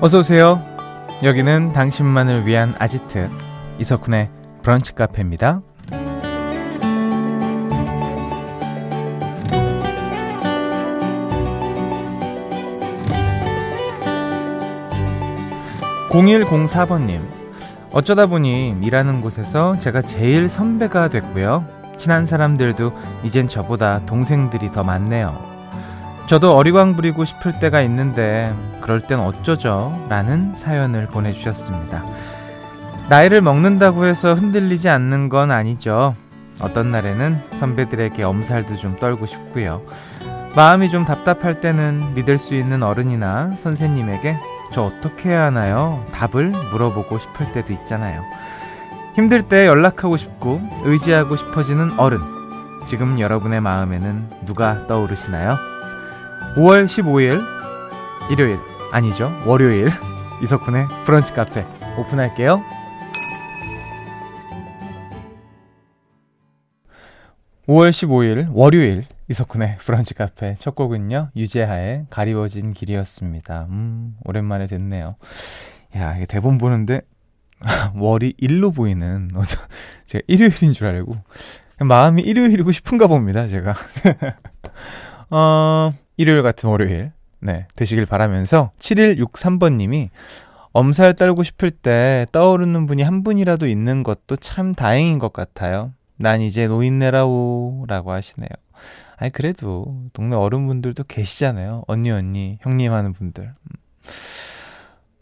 어서 오세요. 여기는 당신만을 위한 아지트 이석훈의 브런치 카페입니다. 0104번님, 어쩌다 보니 일하는 곳에서 제가 제일 선배가 됐고요. 친한 사람들도 이젠 저보다 동생들이 더 많네요. 저도 어리광 부리고 싶을 때가 있는데 그럴 땐 어쩌죠? 라는 사연을 보내주셨습니다. 나이를 먹는다고 해서 흔들리지 않는 건 아니죠. 어떤 날에는 선배들에게 엄살도 좀 떨고 싶고요. 마음이 좀 답답할 때는 믿을 수 있는 어른이나 선생님에게 저 어떻게 해야 하나요? 답을 물어보고 싶을 때도 있잖아요. 힘들 때 연락하고 싶고 의지하고 싶어지는 어른. 지금 여러분의 마음에는 누가 떠오르시나요? 5월 15일 일요일 아니죠? 월요일. 이석훈의 브런치 카페 오픈할게요. 5월 15일 월요일 이석훈의 브런치 카페 첫 곡은요 유재하의 가리워진 길이었습니다. 음 오랜만에 됐네요. 야 이게 대본 보는데 월이 일로 보이는 제가 일요일인 줄 알고 마음이 일요일이고 싶은가 봅니다 제가. 어 일요일 같은 월요일 네 되시길 바라면서 7163번님이 엄살 떨고 싶을 때 떠오르는 분이 한 분이라도 있는 것도 참 다행인 것 같아요. 난 이제 노인네라오 라고 하시네요. 아니 그래도 동네 어른분들도 계시잖아요. 언니 언니 형님 하는 분들. 음.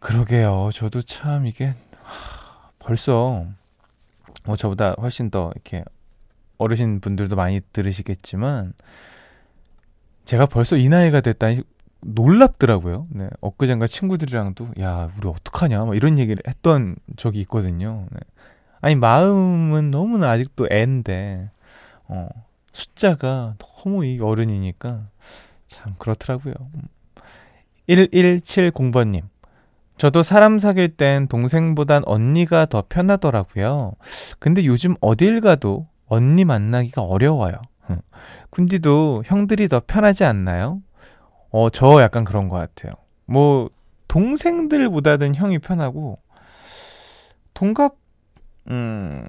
그러게요. 저도 참 이게 벌써 뭐 저보다 훨씬 더 이렇게 어르신 분들도 많이 들으시겠지만 제가 벌써 이 나이가 됐다니 놀랍더라고요. 네. 엊그젠가 친구들이랑도 야, 우리 어떡하냐? 막 이런 얘기를 했던 적이 있거든요. 네. 아니 마음은 너무나 아직도 애인데 어, 숫자가 너무 이 어른이니까 참 그렇더라고요. 1170번님. 저도 사람 사귈 땐 동생보단 언니가 더 편하더라고요. 근데 요즘 어딜 가도 언니 만나기가 어려워요. 군디도 형들이 더 편하지 않나요? 어, 저 약간 그런 것 같아요. 뭐, 동생들보다는 형이 편하고, 동갑, 음,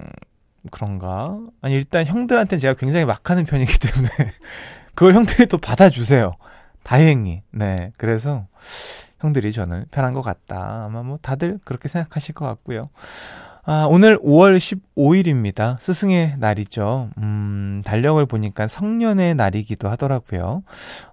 그런가? 아니, 일단 형들한테는 제가 굉장히 막 하는 편이기 때문에, 그걸 형들이 또 받아주세요. 다행히. 네. 그래서, 형들이 저는 편한 것 같다. 아마 뭐 다들 그렇게 생각하실 것 같고요. 아, 오늘 5월 15일입니다. 스승의 날이죠. 음, 달력을 보니까 성년의 날이기도 하더라고요.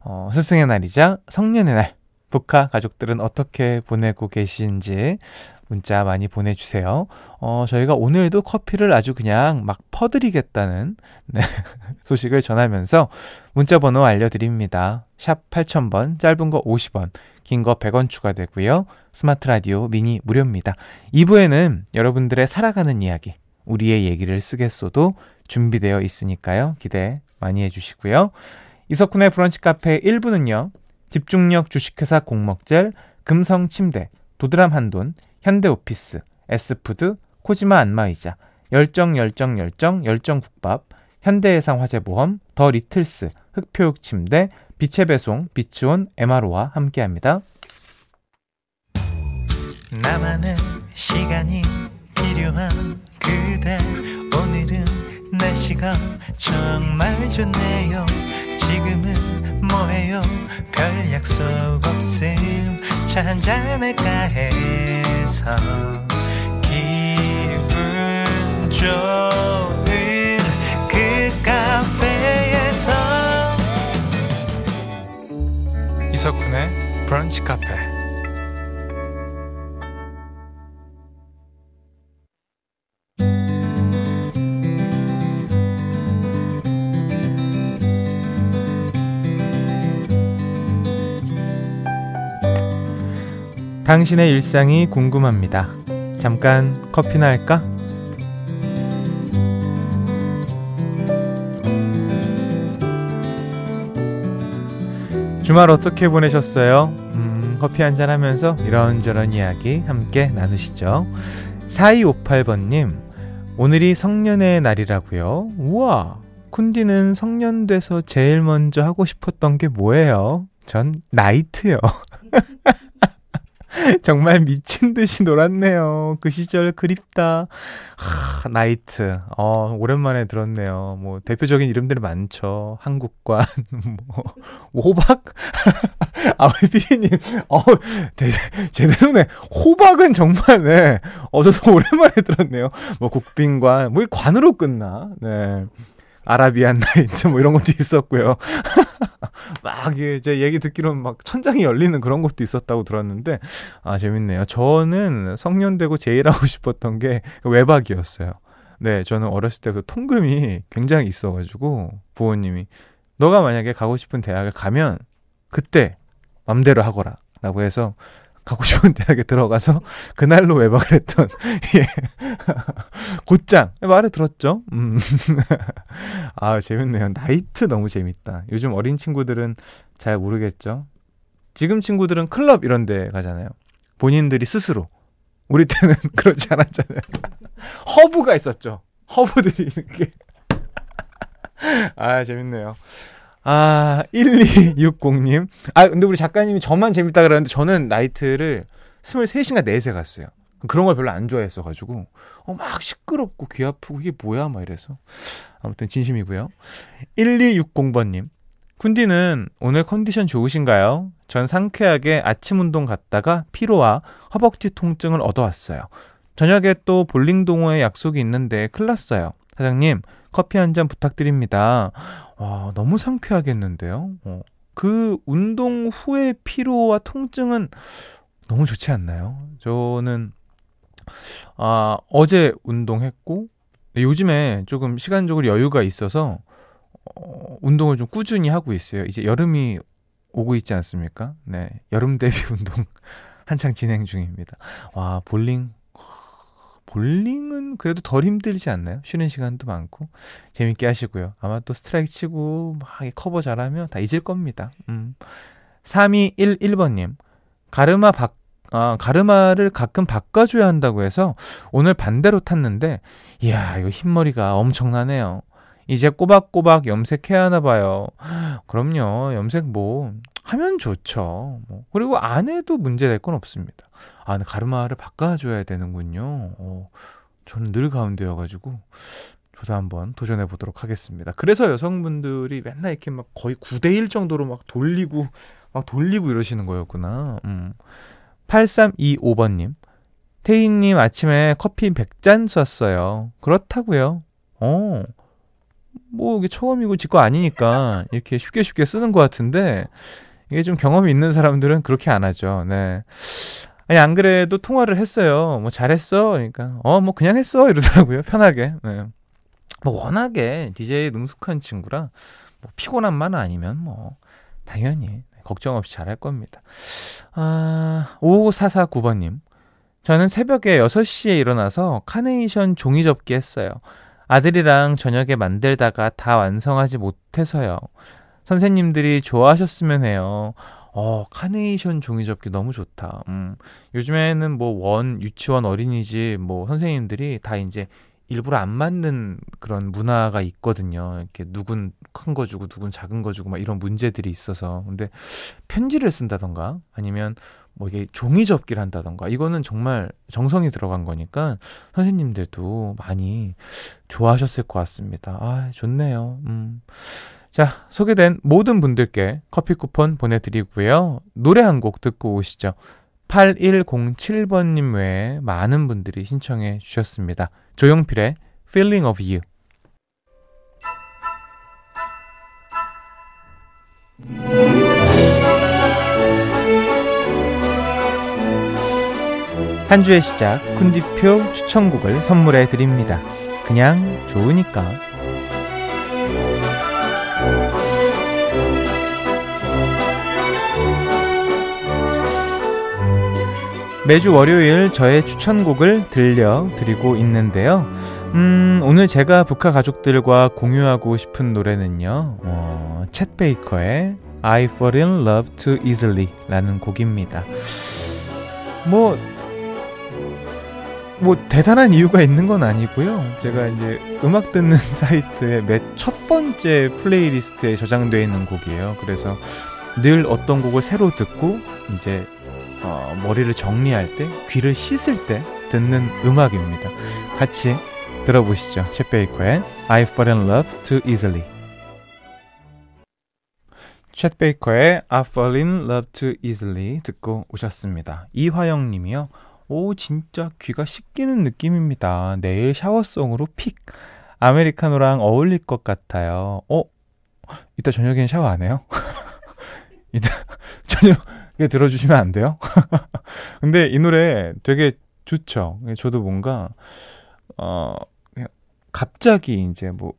어, 스승의 날이자 성년의 날. 북한 가족들은 어떻게 보내고 계신지 문자 많이 보내주세요. 어, 저희가 오늘도 커피를 아주 그냥 막 퍼드리겠다는 네, 소식을 전하면서 문자 번호 알려드립니다. 샵 8000번, 짧은 거 50원, 긴 거 100원 추가되고요. 스마트 라디오 미니 무료입니다. 2부에는 여러분들의 살아가는 이야기, 우리의 얘기를 쓰겠소도 준비되어 있으니까요. 기대 많이 해주시고요. 이석훈의 브런치 카페 1부는요. 집중력 주식회사 공먹젤, 금성침대, 도드람 한돈, 현대오피스, 에스푸드, 코지마 안마의자, 열정 열정 열정 열정 국밥, 현대해상 화재보험, 더 리틀스, 흑표육 침대, 빛의 배송, 비츠온, 에마로와 함께합니다. 나만의 시간이 필요한 그대. 오늘은 날씨가 정말 좋네요. 지금은 뭐해요? 별 약속 없음. 차 한잔할까 해서 기분 좋 이석훈의 브런치 카페 당신의 일상이 궁금합니다. 잠깐 커피나 할까? 주말 어떻게 보내셨어요? 음, 커피 한잔 하면서 이런저런 이야기 함께 나누시죠. 4258번님, 오늘이 성년의 날이라고요? 우와, 쿤디는 성년 돼서 제일 먼저 하고 싶었던 게 뭐예요? 전 나이트요. 정말 미친 듯이 놀았네요. 그 시절 그립다. 하, 나이트. 어, 오랜만에 들었네요. 뭐, 대표적인 이름들이 많죠. 한국관, 뭐, 호박? 아, 우리 피디님, 어, 대, 제대로네. 호박은 정말, 네. 어, 저도 오랜만에 들었네요. 뭐, 국빈관, 뭐, 관으로 끝나. 네. 아라비안 나이트 뭐 이런 것도 있었고요. 막 이제 얘기 듣기로는 막 천장이 열리는 그런 것도 있었다고 들었는데 아 재밌네요. 저는 성년되고 제일 하고 싶었던 게 외박이었어요. 네, 저는 어렸을 때부터 통금이 굉장히 있어가지고 부모님이 너가 만약에 가고 싶은 대학에 가면 그때 맘대로 하거라라고 해서 가고 싶은 대학에 들어가서 그날로 외박을 했던 예. 곧장 말을 들었죠. 음. 아 재밌네요. 나이트 너무 재밌다. 요즘 어린 친구들은 잘 모르겠죠. 지금 친구들은 클럽 이런 데 가잖아요. 본인들이 스스로. 우리 때는 그렇지 않았잖아요. 허브가 있었죠. 허브들이 이렇게. 아, 재밌네요. 아, 1260님. 아, 근데 우리 작가님이 저만 재밌다 그러는데 저는 나이트를 23시간 내새 갔어요. 그런 걸 별로 안 좋아했어가지고, 어, 막 시끄럽고 귀 아프고 이게 뭐야? 막 이래서. 아무튼 진심이고요. 1260번님. 쿤디는 오늘 컨디션 좋으신가요? 전 상쾌하게 아침 운동 갔다가 피로와 허벅지 통증을 얻어왔어요. 저녁에 또 볼링 동호회 약속이 있는데 큰일 났어요. 사장님, 커피 한 잔 부탁드립니다. 와, 너무 상쾌하겠는데요? 어. 그 운동 후의 피로와 통증은 너무 좋지 않나요? 저는, 아, 어제 운동했고, 요즘에 조금 시간적으로 여유가 있어서, 어, 운동을 좀 꾸준히 하고 있어요. 이제 여름이 오고 있지 않습니까? 네. 여름 대비 운동 한창 진행 중입니다. 와, 볼링 볼링은 그래도 덜 힘들지 않나요? 쉬는 시간도 많고 재밌게 하시고요. 아마 또 스트라이크 치고 막 커버 잘하면 다 잊을 겁니다. 음. 3211번님 가르마 박 아, 가르마를 가끔 바꿔줘야 한다고 해서 오늘 반대로 탔는데 이야 이거 흰머리가 엄청나네요. 이제 꼬박꼬박 염색해야 하나 봐요. 그럼요. 염색 뭐 하면 좋죠. 뭐. 그리고 안 해도 문제될 건 없습니다. 아, 가르마를 바꿔줘야 되는군요. 어, 저는 늘 가운데여가지고 저도 한번 도전해 보도록 하겠습니다. 그래서 여성분들이 맨날 이렇게 막 거의 9대1 정도로 막 돌리고 막 돌리고 이러시는 거였구나. 음. 8325번님. 태희님 아침에 커피 100잔 쐈어요. 그렇다고요. 어. 뭐 이게 처음이고 지 거 아니니까 이렇게 쉽게 쉽게 쓰는 것 같은데 이게 좀 경험이 있는 사람들은 그렇게 안 하죠. 네. 아니, 안 그래도 통화를 했어요. 뭐 잘했어? 그러니까, 어, 뭐 그냥 했어. 이러더라고요. 편하게. 네. 뭐 워낙에 DJ에 능숙한 친구라 뭐 피곤한만 아니면 뭐 당연히 걱정 없이 잘할 겁니다. 아, 5449번님. 저는 새벽에 6시에 일어나서 카네이션 종이 접기 했어요. 아들이랑 저녁에 만들다가 다 완성하지 못해서요. 선생님들이 좋아하셨으면 해요. 어, 카네이션 종이 접기 너무 좋다. 음, 요즘에는 뭐 원, 유치원, 어린이집, 뭐 선생님들이 다 이제 일부러 안 맞는 그런 문화가 있거든요. 이렇게 누군 큰 거 주고 누군 작은 거 주고 막 이런 문제들이 있어서. 근데 편지를 쓴다던가 아니면 뭐 이게 종이 접기를 한다던가 이거는 정말 정성이 들어간 거니까 선생님들도 많이 좋아하셨을 것 같습니다. 아, 좋네요. 음. 자, 소개된 모든 분들께 커피 쿠폰 보내드리고요. 노래 한 곡 듣고 오시죠. 8107번님 외에 많은 분들이 신청해 주셨습니다. 조용필의 Feeling of You. 한 주의 시작, 쿤디표 추천곡을 선물해 드립니다. 그냥 좋으니까. 매주 월요일 저의 추천곡을 들려드리고 있는데요. 음, 오늘 제가 브카 가족들과 공유하고 싶은 노래는요, 어, 챗 베이커의 I Fall in Love Too Easily 라는 곡입니다. 뭐, 뭐, 대단한 이유가 있는 건 아니고요. 제가 이제 음악 듣는 사이트의 맨첫 번째 플레이리스트에 저장되어 있는 곡이에요. 그래서 늘 어떤 곡을 새로 듣고, 이제 어, 머리를 정리할 때, 귀를 씻을 때 듣는 음악입니다. 같이 들어보시죠. 챗 베이커의 I Fall in Love Too Easily. 챗 베이커의 I Fall in Love Too Easily 듣고 오셨습니다. 이화영 님이요. 오, 진짜 귀가 씻기는 느낌입니다. 내일 샤워송으로 픽. 아메리카노랑 어울릴 것 같아요. 어? 이따 저녁엔 샤워 안 해요? 이따 저녁에 들어주시면 안 돼요? 근데 이 노래 되게 좋죠. 저도 뭔가, 어, 갑자기 이제 뭐,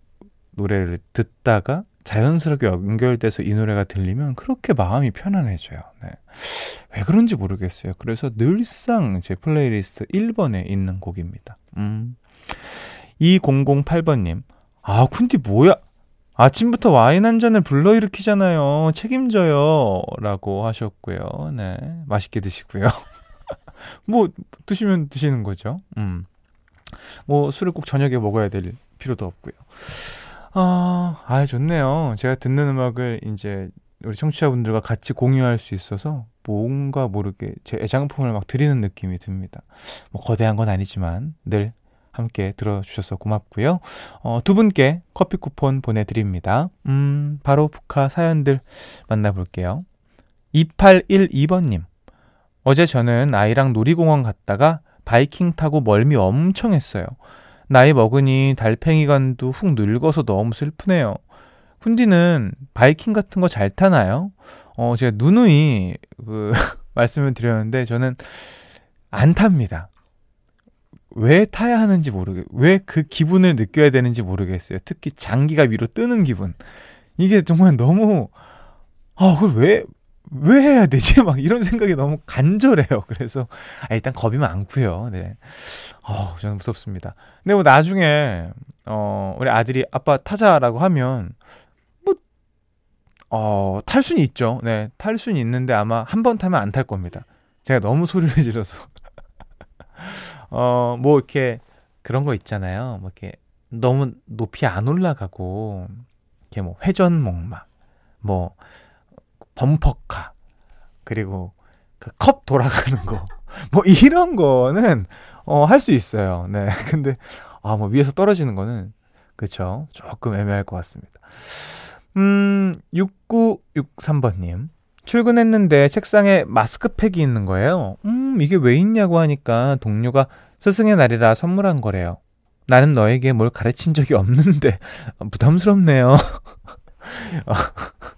노래를 듣다가 자연스럽게 연결돼서 이 노래가 들리면 그렇게 마음이 편안해져요. 네. 왜 그런지 모르겠어요. 그래서 늘상 제 플레이리스트 1번에 있는 곡입니다. 음. 2008번님. 아, 쿤디 뭐야? 아침부터 와인 한 잔을 불러일으키잖아요. 책임져요. 라고 하셨고요. 네. 맛있게 드시고요. 뭐, 드시면 드시는 거죠. 음. 뭐, 술을 꼭 저녁에 먹어야 될 필요도 없고요. 아, 아, 좋네요. 제가 듣는 음악을 이제 우리 청취자분들과 같이 공유할 수 있어서 뭔가 모르게 제 애장품을 막 드리는 느낌이 듭니다. 뭐 거대한 건 아니지만 늘 함께 들어주셔서 고맙고요. 어, 두 분께 커피 쿠폰 보내드립니다. 음, 바로 북카 사연들 만나볼게요. 2812번님. 어제 저는 아이랑 놀이공원 갔다가 바이킹 타고 멀미 엄청 했어요. 나이 먹으니 달팽이관도 훅 늙어서 너무 슬프네요. 훈디는 바이킹 같은 거 잘 타나요? 어, 제가 누누이 그 말씀을 드렸는데 저는 안 탑니다. 왜 타야 하는지 모르겠, 왜그 기분을 느껴야 되는지 모르겠어요. 특히 장기가 위로 뜨는 기분. 이게 정말 너무, 아, 그걸 왜, 왜 해야 되지? 막 이런 생각이 너무 간절해요. 그래서, 아, 일단 겁이 많고요. 네. 어, 저는 무섭습니다. 근데 뭐 나중에, 어, 우리 아들이 아빠 타자라고 하면, 뭐, 어, 탈 수는 있죠. 네. 탈 수는 있는데 아마 한 번 타면 안 탈 겁니다. 제가 너무 소리를 질러서. 어, 뭐 이렇게 그런 거 있잖아요. 뭐 이렇게 너무 높이 안 올라가고, 이렇게 뭐 회전목마, 뭐, 범퍼카, 그리고 그 컵 돌아가는 거. 뭐 이런 거는, 어, 할 수 있어요. 네. 근데, 아, 뭐 위에서 떨어지는 거는, 그쵸. 조금 애매할 것 같습니다. 음, 6963번님. 출근했는데 책상에 마스크팩이 있는 거예요. 음, 이게 왜 있냐고 하니까 동료가 스승의 날이라 선물한 거래요. 나는 너에게 뭘 가르친 적이 없는데 부담스럽네요.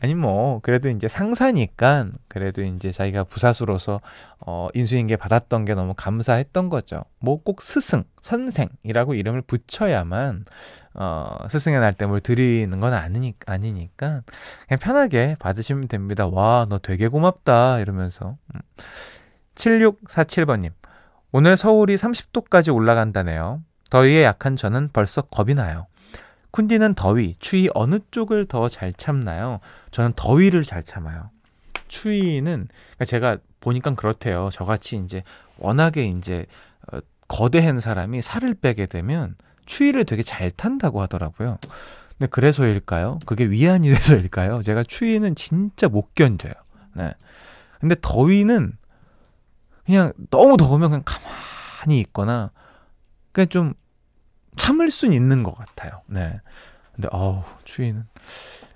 아니 뭐 그래도 이제 상사니까 그래도 이제 자기가 부사수로서 어 인수인계 받았던 게 너무 감사했던 거죠. 뭐 꼭 스승, 선생이라고 이름을 붙여야만 어 스승의 날 때 뭘 드리는 건 아니니, 아니니까 그냥 편하게 받으시면 됩니다. 와, 너 되게 고맙다 이러면서. 7647번님. 음. 오늘 서울이 30도까지 올라간다네요. 더위에 약한 저는 벌써 겁이 나요. 쿤디는 더위, 추위 어느 쪽을 더 잘 참나요? 저는 더위를 잘 참아요. 추위는 제가 보니까 그렇대요. 저같이 이제 워낙에 이제 어, 거대한 사람이 살을 빼게 되면 추위를 되게 잘 탄다고 하더라고요. 근데 그래서일까요? 그게 위안이 돼서일까요? 제가 추위는 진짜 못 견뎌요. 네. 근데 더위는 그냥 너무 더우면 그냥 가만히 있거나 그냥 좀 참을 순 있는 것 같아요. 네. 근데 어우 추위는.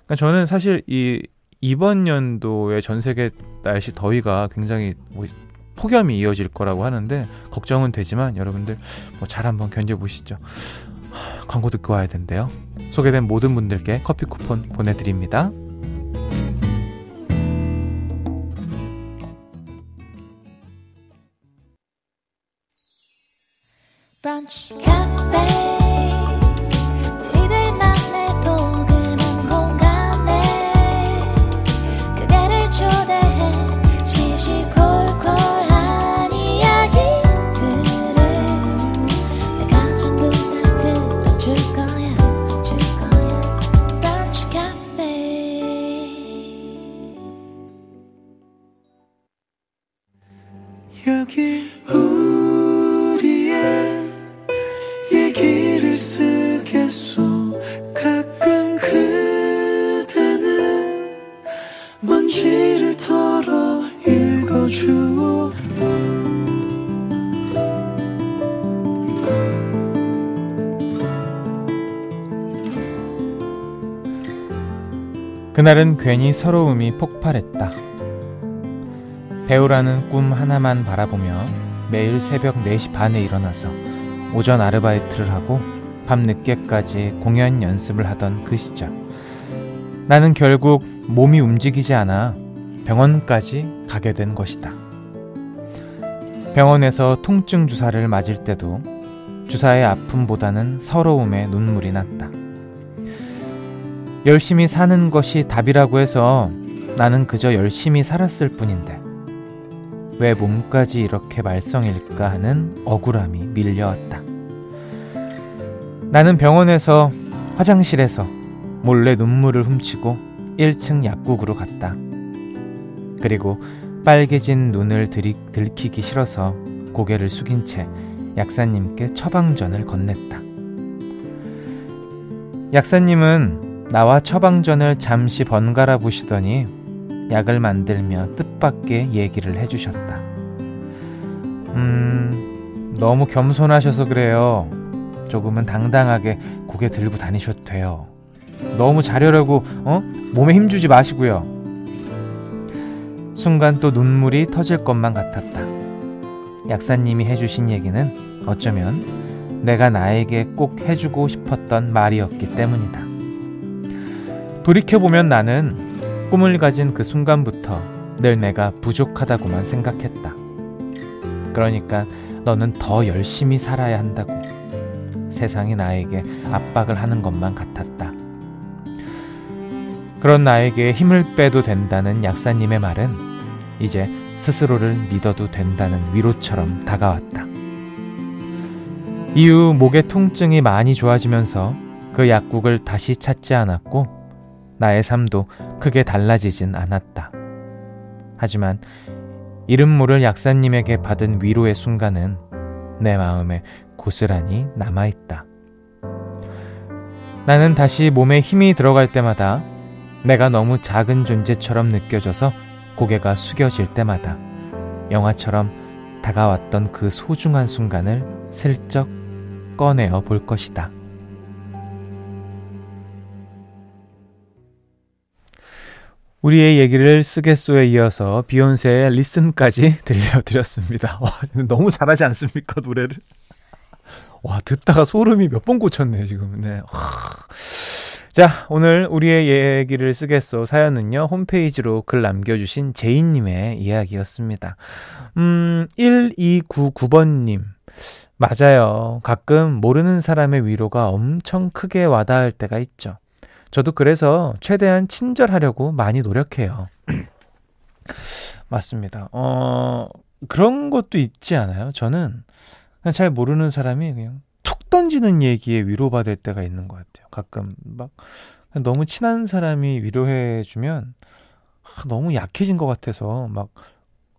그러니까 저는 사실 이 이번 연도에 전 세계 날씨 더위가 굉장히 뭐 폭염이 이어질 거라고 하는데 걱정은 되지만 여러분들 뭐 잘 한번 견뎌보시죠. 광고 듣고 와야 된대요. 소개된 모든 분들께 커피 쿠폰 보내드립니다. 브런치 그날은 괜히 서러움이 폭발했다. 배우라는 꿈 하나만 바라보며 매일 새벽 4시 반에 일어나서 오전 아르바이트를 하고 밤 늦게까지 공연 연습을 하던 그 시절. 나는 결국 몸이 움직이지 않아 병원까지 가게 된 것이다. 병원에서 통증 주사를 맞을 때도 주사의 아픔보다는 서러움에 눈물이 났다. 열심히 사는 것이 답이라고 해서 나는 그저 열심히 살았을 뿐인데 왜 몸까지 이렇게 말썽일까 하는 억울함이 밀려왔다. 나는 병원에서 화장실에서 몰래 눈물을 훔치고 1층 약국으로 갔다. 그리고 빨개진 눈을 들이, 들키기 싫어서 고개를 숙인 채 약사님께 처방전을 건넸다. 약사님은 나와 처방전을 잠시 번갈아 보시더니 약을 만들며 뜻밖의 얘기를 해주셨다. 음, 너무 겸손하셔서 그래요. 조금은 당당하게 고개 들고 다니셔도 돼요. 너무 자려려고, 어? 몸에 힘주지 마시고요. 순간 또 눈물이 터질 것만 같았다. 약사님이 해주신 얘기는 어쩌면 내가 나에게 꼭 해주고 싶었던 말이었기 때문이다. 돌이켜보면 나는 꿈을 가진 그 순간부터 늘 내가 부족하다고만 생각했다. 그러니까 너는 더 열심히 살아야 한다고 세상이 나에게 압박을 하는 것만 같았다. 그런 나에게 힘을 빼도 된다는 약사님의 말은 이제 스스로를 믿어도 된다는 위로처럼 다가왔다. 이후 목의 통증이 많이 좋아지면서 그 약국을 다시 찾지 않았고 나의 삶도 크게 달라지진 않았다. 하지만 이름 모를 약사님에게 받은 위로의 순간은 내 마음에 고스란히 남아있다. 나는 다시 몸에 힘이 들어갈 때마다 내가 너무 작은 존재처럼 느껴져서 고개가 숙여질 때마다 영화처럼 다가왔던 그 소중한 순간을 슬쩍 꺼내어 볼 것이다. 우리의 얘기를 쓰겠소에 이어서 비욘세의 리슨까지 들려드렸습니다. 와, 너무 잘하지 않습니까, 노래를? 와, 듣다가 소름이 몇 번 고쳤네, 지금. 네. 와. 자, 오늘 우리의 얘기를 쓰겠소 사연은요, 홈페이지로 글 남겨주신 제이님의 이야기였습니다. 음, 1299번님. 맞아요. 가끔 모르는 사람의 위로가 엄청 크게 와닿을 때가 있죠. 저도 그래서 최대한 친절하려고 많이 노력해요. 맞습니다. 어, 그런 것도 있지 않아요? 저는 그냥 잘 모르는 사람이 그냥 던지는 얘기에 위로받을 때가 있는 것 같아요. 가끔 막 너무 친한 사람이 위로해주면 아, 너무 약해진 것 같아서 막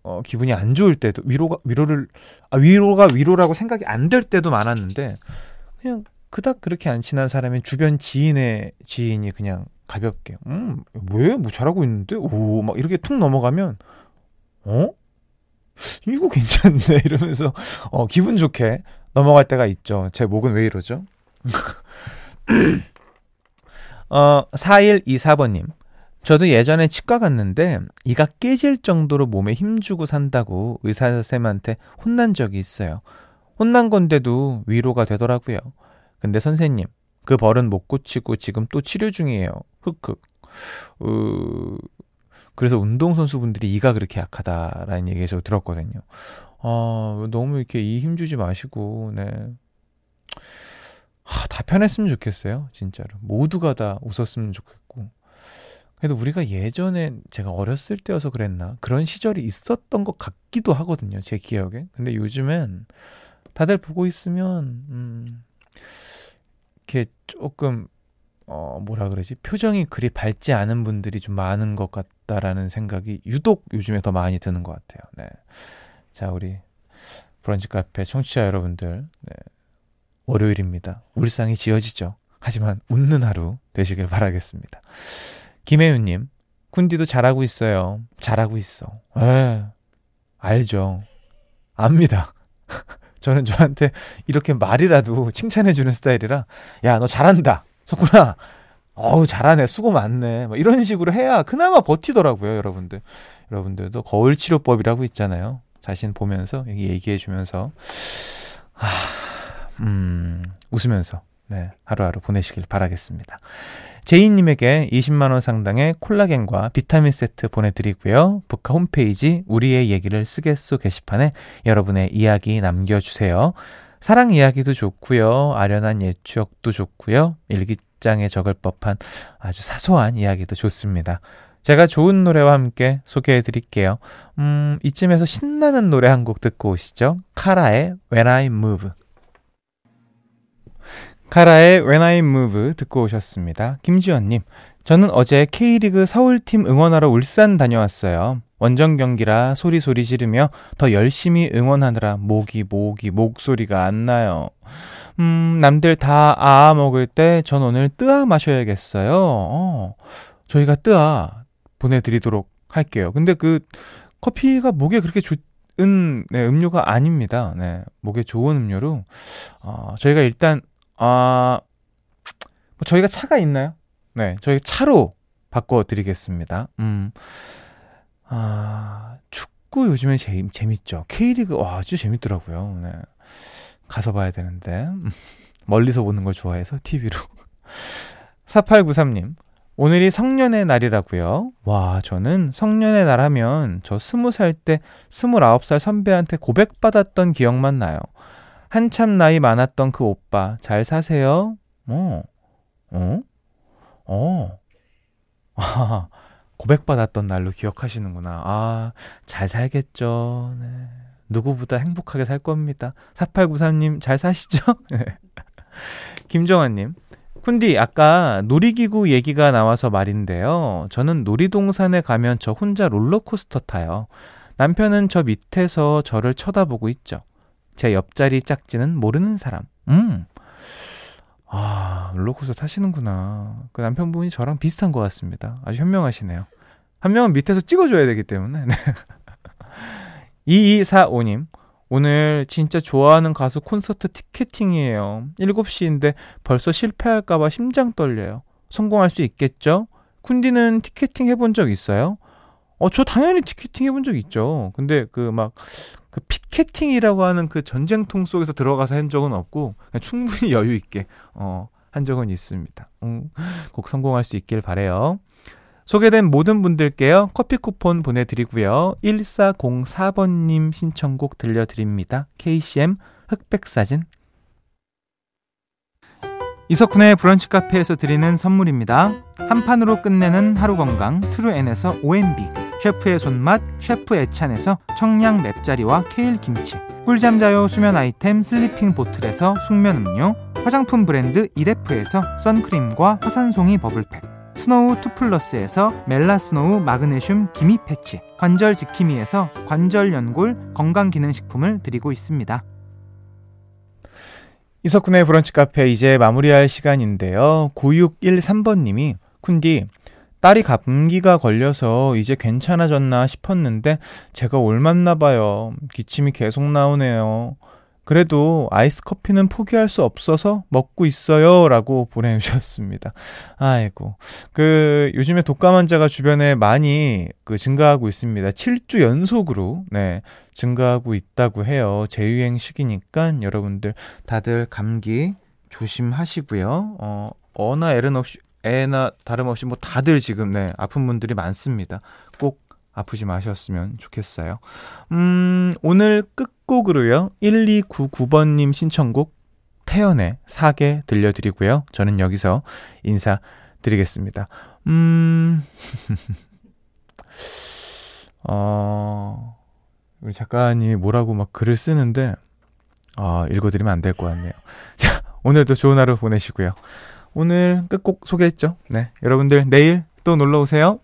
어, 기분이 안 좋을 때도 위로가 위로를 아, 위로가 위로라고 생각이 안 될 때도 많았는데 그냥 그닥 그렇게 안 친한 사람이 주변 지인의 지인이 그냥 가볍게 음 왜 뭐 잘하고 있는데 오 막 이렇게 툭 넘어가면 어 이거 괜찮네 이러면서 어 기분 좋게 넘어갈 때가 있죠. 제 목은 왜 이러죠? 어, 4124번님. 저도 예전에 치과 갔는데 이가 깨질 정도로 몸에 힘주고 산다고 의사 선생님한테 혼난 적이 있어요. 혼난 건데도 위로가 되더라고요. 근데 선생님, 그 벌은 못 고치고 지금 또 치료 중이에요. 흑흑. 으... 그래서 운동선수분들이 이가 그렇게 약하다라는 얘기 에서 들었거든요. 아, 너무 이렇게 이 힘주지 마시고, 네. 하, 다 편했으면 좋겠어요. 진짜로. 모두가 다 웃었으면 좋겠고. 그래도 우리가 예전에 제가 어렸을 때여서 그랬나? 그런 시절이 있었던 것 같기도 하거든요. 제 기억에. 근데 요즘엔 다들 보고 있으면, 음, 이렇게 조금, 어, 뭐라 그러지? 표정이 그리 밝지 않은 분들이 좀 많은 것 같다라는 생각이 유독 요즘에 더 많이 드는 것 같아요. 네. 자, 우리 브런치 카페 청취자 여러분들, 네. 월요일입니다. 울상이 지어지죠. 하지만 웃는 하루 되시길 바라겠습니다. 김혜윤님, 쿤디도 잘하고 있어요. 잘하고 있어. 에, 예, 알죠. 압니다. 저는 저한테 이렇게 말이라도 칭찬해주는 스타일이라, 야, 너 잘한다. 석구나. 어우, 잘하네. 수고 많네. 막 이런 식으로 해야 그나마 버티더라고요, 여러분들. 여러분들도 거울 치료법이라고 있잖아요. 자신 보면서, 얘기해 주면서. 아, 음, 웃으면서, 네, 하루하루 보내시길 바라겠습니다. 제이님에게 20만원 상당의 콜라겐과 비타민 세트 보내드리고요. 북카 홈페이지 우리의 얘기를 쓰겠소 게시판에 여러분의 이야기 남겨주세요. 사랑 이야기도 좋고요. 아련한 옛 추억도 좋고요. 일기장에 적을 법한 아주 사소한 이야기도 좋습니다. 제가 좋은 노래와 함께 소개해 드릴게요. 음, 이쯤에서 신나는 노래 한 곡 듣고 오시죠. 카라의 When I Move. 카라의 When I Move 듣고 오셨습니다. 김지원님, 저는 어제 K리그 서울팀 응원하러 울산 다녀왔어요. 원정 경기라 소리 소리 지르며 더 열심히 응원하느라 목이 목이 목소리가 안 나요. 음, 남들 다아 먹을 때 전 오늘 뜨아 마셔야겠어요. 어, 저희가 뜨아 보내드리도록 할게요. 근데 그 커피가 목에 그렇게 좋 은 네, 음료가 아닙니다. 네, 목에 좋은 음료로 어, 저희가 일단 아, 뭐 저희가 차가 있나요? 네, 저희 차로 바꿔드리겠습니다. 음, 아, 축구 요즘에 재, 재밌죠. K리그, 와, 진짜 재밌더라고요. 네. 가서 봐야 되는데. 멀리서 보는 걸 좋아해서 TV로. 4893님, 오늘이 성년의 날이라고요. 와, 저는 성년의 날 하면 저 스무 살 때 스물아홉 살 선배한테 고백받았던 기억만 나요. 한참 나이 많았던 그 오빠, 잘 사세요? 어, 어? 어. 고백받았던 날로 기억하시는구나. 아, 잘 살겠죠. 네. 누구보다 행복하게 살 겁니다. 4893님, 잘 사시죠? 네. 김정환님, 쿤디, 아까 놀이기구 얘기가 나와서 말인데요. 저는 놀이동산에 가면 저 혼자 롤러코스터 타요. 남편은 저 밑에서 저를 쳐다보고 있죠. 제 옆자리 짝지는 모르는 사람. 음. 아, 롤러코스터 타시는구나. 그 남편분이 저랑 비슷한 것 같습니다. 아주 현명하시네요. 한 명은 밑에서 찍어줘야 되기 때문에. 네. 2245님, 오늘 진짜 좋아하는 가수 콘서트 티켓팅이에요. 7시인데 벌써 실패할까봐 심장 떨려요. 성공할 수 있겠죠? 쿤디는 티켓팅 해본 적 있어요? 어, 저 당연히 티켓팅 해본 적 있죠. 근데 그 막, 그 피켓팅이라고 하는 그 전쟁통 속에서 들어가서 한 적은 없고 충분히 여유 있게 어, 한 적은 있습니다. 음, 꼭 성공할 수 있길 바래요. 소개된 모든 분들께요. 커피 쿠폰 보내드리고요. 1404번님 신청곡 들려드립니다. KCM 흑백사진 이석훈의 브런치 카페에서 드리는 선물입니다. 한 판으로 끝내는 하루 건강 트루엔에서 OMB 셰프의 손맛 셰프 애찬에서 청량 맵자리와 케일 김치 꿀잠 자요 수면 아이템 슬리핑 보틀에서 숙면 음료 화장품 브랜드 이레프에서 선크림과 화산송이 버블팩 스노우 투플러스에서 멜라스노우 마그네슘 기미 패치 관절 지킴이에서 관절 연골 건강기능식품을 드리고 있습니다. 이석훈의 브런치 카페 이제 마무리할 시간인데요. 9613번님이 훈디 딸이 감기가 걸려서 이제 괜찮아졌나 싶었는데 제가 옮았나 봐요. 기침이 계속 나오네요. 그래도 아이스 커피는 포기할 수 없어서 먹고 있어요. 라고 보내주셨습니다. 아이고. 그, 요즘에 독감 환자가 주변에 많이 그 증가하고 있습니다. 7주 연속으로, 네, 증가하고 있다고 해요. 재유행 시기니까 여러분들 다들 감기 조심하시고요. 어, 어나 애는 없이, 애나 다름없이 뭐 다들 지금, 네, 아픈 분들이 많습니다. 꼭 아프지 마셨으면 좋겠어요. 음, 오늘 끝곡으로요. 1299번님 신청곡 태연의 사계 들려드리고요. 저는 여기서 인사드리겠습니다. 음, 어, 우리 작가님이 뭐라고 막 글을 쓰는데, 아, 읽어드리면 안 될 것 같네요. 자, 오늘도 좋은 하루 보내시고요. 오늘 끝곡 소개했죠? 네. 여러분들 내일 또 놀러 오세요.